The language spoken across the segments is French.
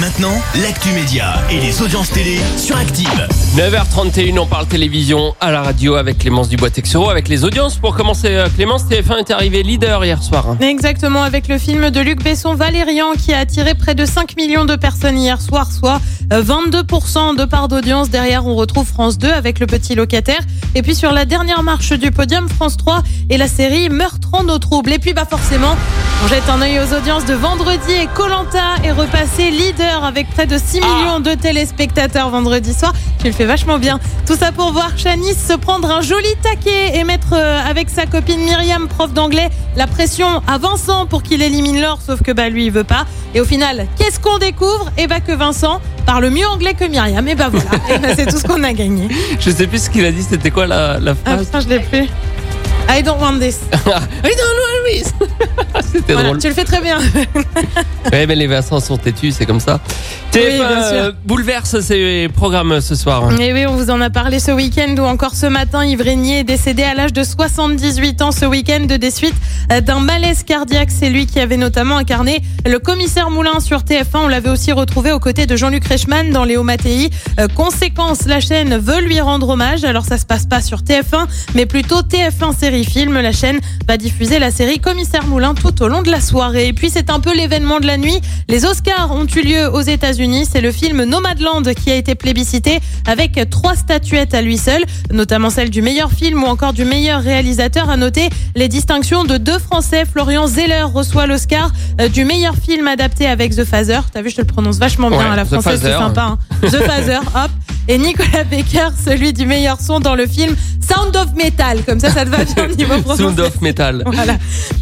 Maintenant, l'actu média et les audiences télé sur Active. 9h31, on parle télévision à la radio avec Clémence Dubois-Texero, avec les audiences. Pour commencer, euh, Clémence, TF1 est arrivé leader hier soir. hein. Exactement, avec le film de Luc Besson, Valérian, qui a attiré près de 5 millions de personnes hier soir, soit euh, 22% de part d'audience. Derrière, on retrouve France 2 avec Le Petit Locataire. Et puis sur la dernière marche du podium, France 3 et la série Meurtre en eau trouble. Et puis, bah forcément, on jette un œil aux audiences de vendredi et Colanta est repassé leader avec près de 6 millions de téléspectateurs vendredi soir. Tu le fais vachement bien. Tout ça pour voir Chanice se prendre un joli taquet et mettre euh, avec sa copine Myriam, prof d'anglais, la pression à Vincent pour qu'il élimine l'or, sauf que bah lui il veut pas. Et au final, qu'est-ce qu'on découvre? Et bah que Vincent parle mieux anglais que Myriam. Et bah voilà, Et bah, c'est tout ce qu'on a gagné. Je sais plus ce qu'il a dit, c'était quoi la, la Ah phrase? putain, je l'ai plus. I don't want this. Oui, non, oui. C'était Voilà, drôle. tu le fais très bien. Ouais, mais les Vincent sont têtus, c'est comme ça. TF1 bien sûr. euh, bouleverse ses programmes ce soir. Et oui, on vous en a parlé ce week-end ou encore ce matin. Yves Régnier est décédé à l'âge de 78 ans ce week-end de des suites d'un malaise cardiaque. C'est lui qui avait notamment incarné le commissaire Moulin sur TF1. On l'avait aussi retrouvé aux côtés de Jean-Luc Reichmann dans Léo Mattei. Euh, conséquence, la chaîne veut lui rendre hommage. Alors ça se passe pas sur TF1, mais plutôt TF1 série film. La chaîne va diffuser la série Commissaire Moulin tout au long de la soirée. Et puis c'est un peu l'événement de la nuit. Les Oscars ont eu lieu aux États-Unis. C'est le film Nomadland qui a été plébiscité avec trois statuettes à lui seul, notamment celle du meilleur film ou encore du meilleur réalisateur. À noter les distinctions de deux Français. Florian Zeller reçoit l'Oscar euh, du meilleur film adapté avec The Phaser. T'as vu, je te le prononce vachement bien Ouais, à la française, c'est sympa. hein. The Phaser, hop. Et Nicolas Becker, celui du meilleur son dans le film Sound of Metal. Comme ça, ça te va bien au niveau Sound prononciation. of Metal. Voilà.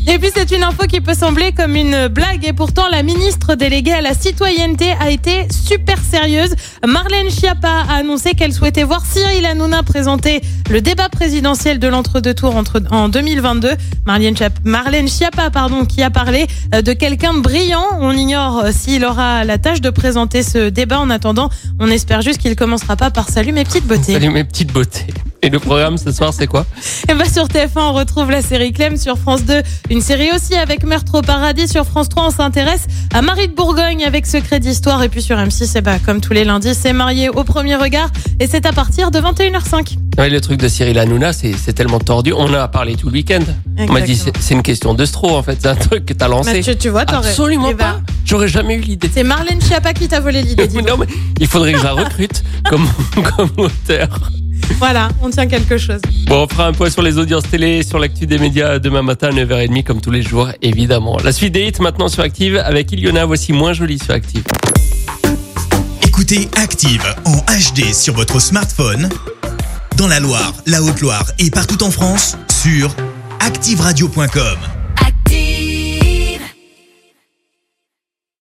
Et puis c'est une info qui peut sembler comme une blague et pourtant la ministre déléguée à la citoyenneté a été super sérieuse. Marlène Schiappa a annoncé qu'elle souhaitait voir Cyril Hanouna présenter le débat présidentiel de l'entre-deux tours entre, en 2022. Marlène Schiappa, Marlène Schiappa pardon, qui a parlé euh, de quelqu'un de brillant. On ignore euh, s'il aura la tâche de présenter ce débat. En attendant, on espère juste qu'il commencera pas par salut mes petites beautés. Salut mes petites beautés. Et le programme ce soir, c'est quoi? Et bah sur TF1, on retrouve la série Clem sur France 2. Une série aussi avec Meurtre au paradis sur France 3. On s'intéresse à Marie de Bourgogne avec Secret d'histoire. Et puis sur M6, c'est bah, comme tous les lundis, c'est marié au premier regard. Et c'est à partir de 21h05. Ouais, le truc de Cyril Hanouna, c'est c'est tellement tordu. On a parlé tout le week-end. On m'a dit, c'est une question de stro, en fait. C'est un truc que t'as Bah, lancé. tu, tu vois, Absolument Eh bah, pas. J'aurais jamais eu l'idée. C'est Marlène Schiappa qui t'a volé l'idée. Non, mais il faudrait que je la recrute comme, comme auteur. Voilà, on tient quelque chose. Bon, on fera un point sur les audiences télé, sur l'actu des médias demain matin à 9h30, comme tous les jours, évidemment. La suite des hits maintenant sur Active avec Iliona, voici moins jolie sur Active. Écoutez Active en HD sur votre smartphone, dans la Loire, la Haute-Loire et partout en France, sur activeradio.com.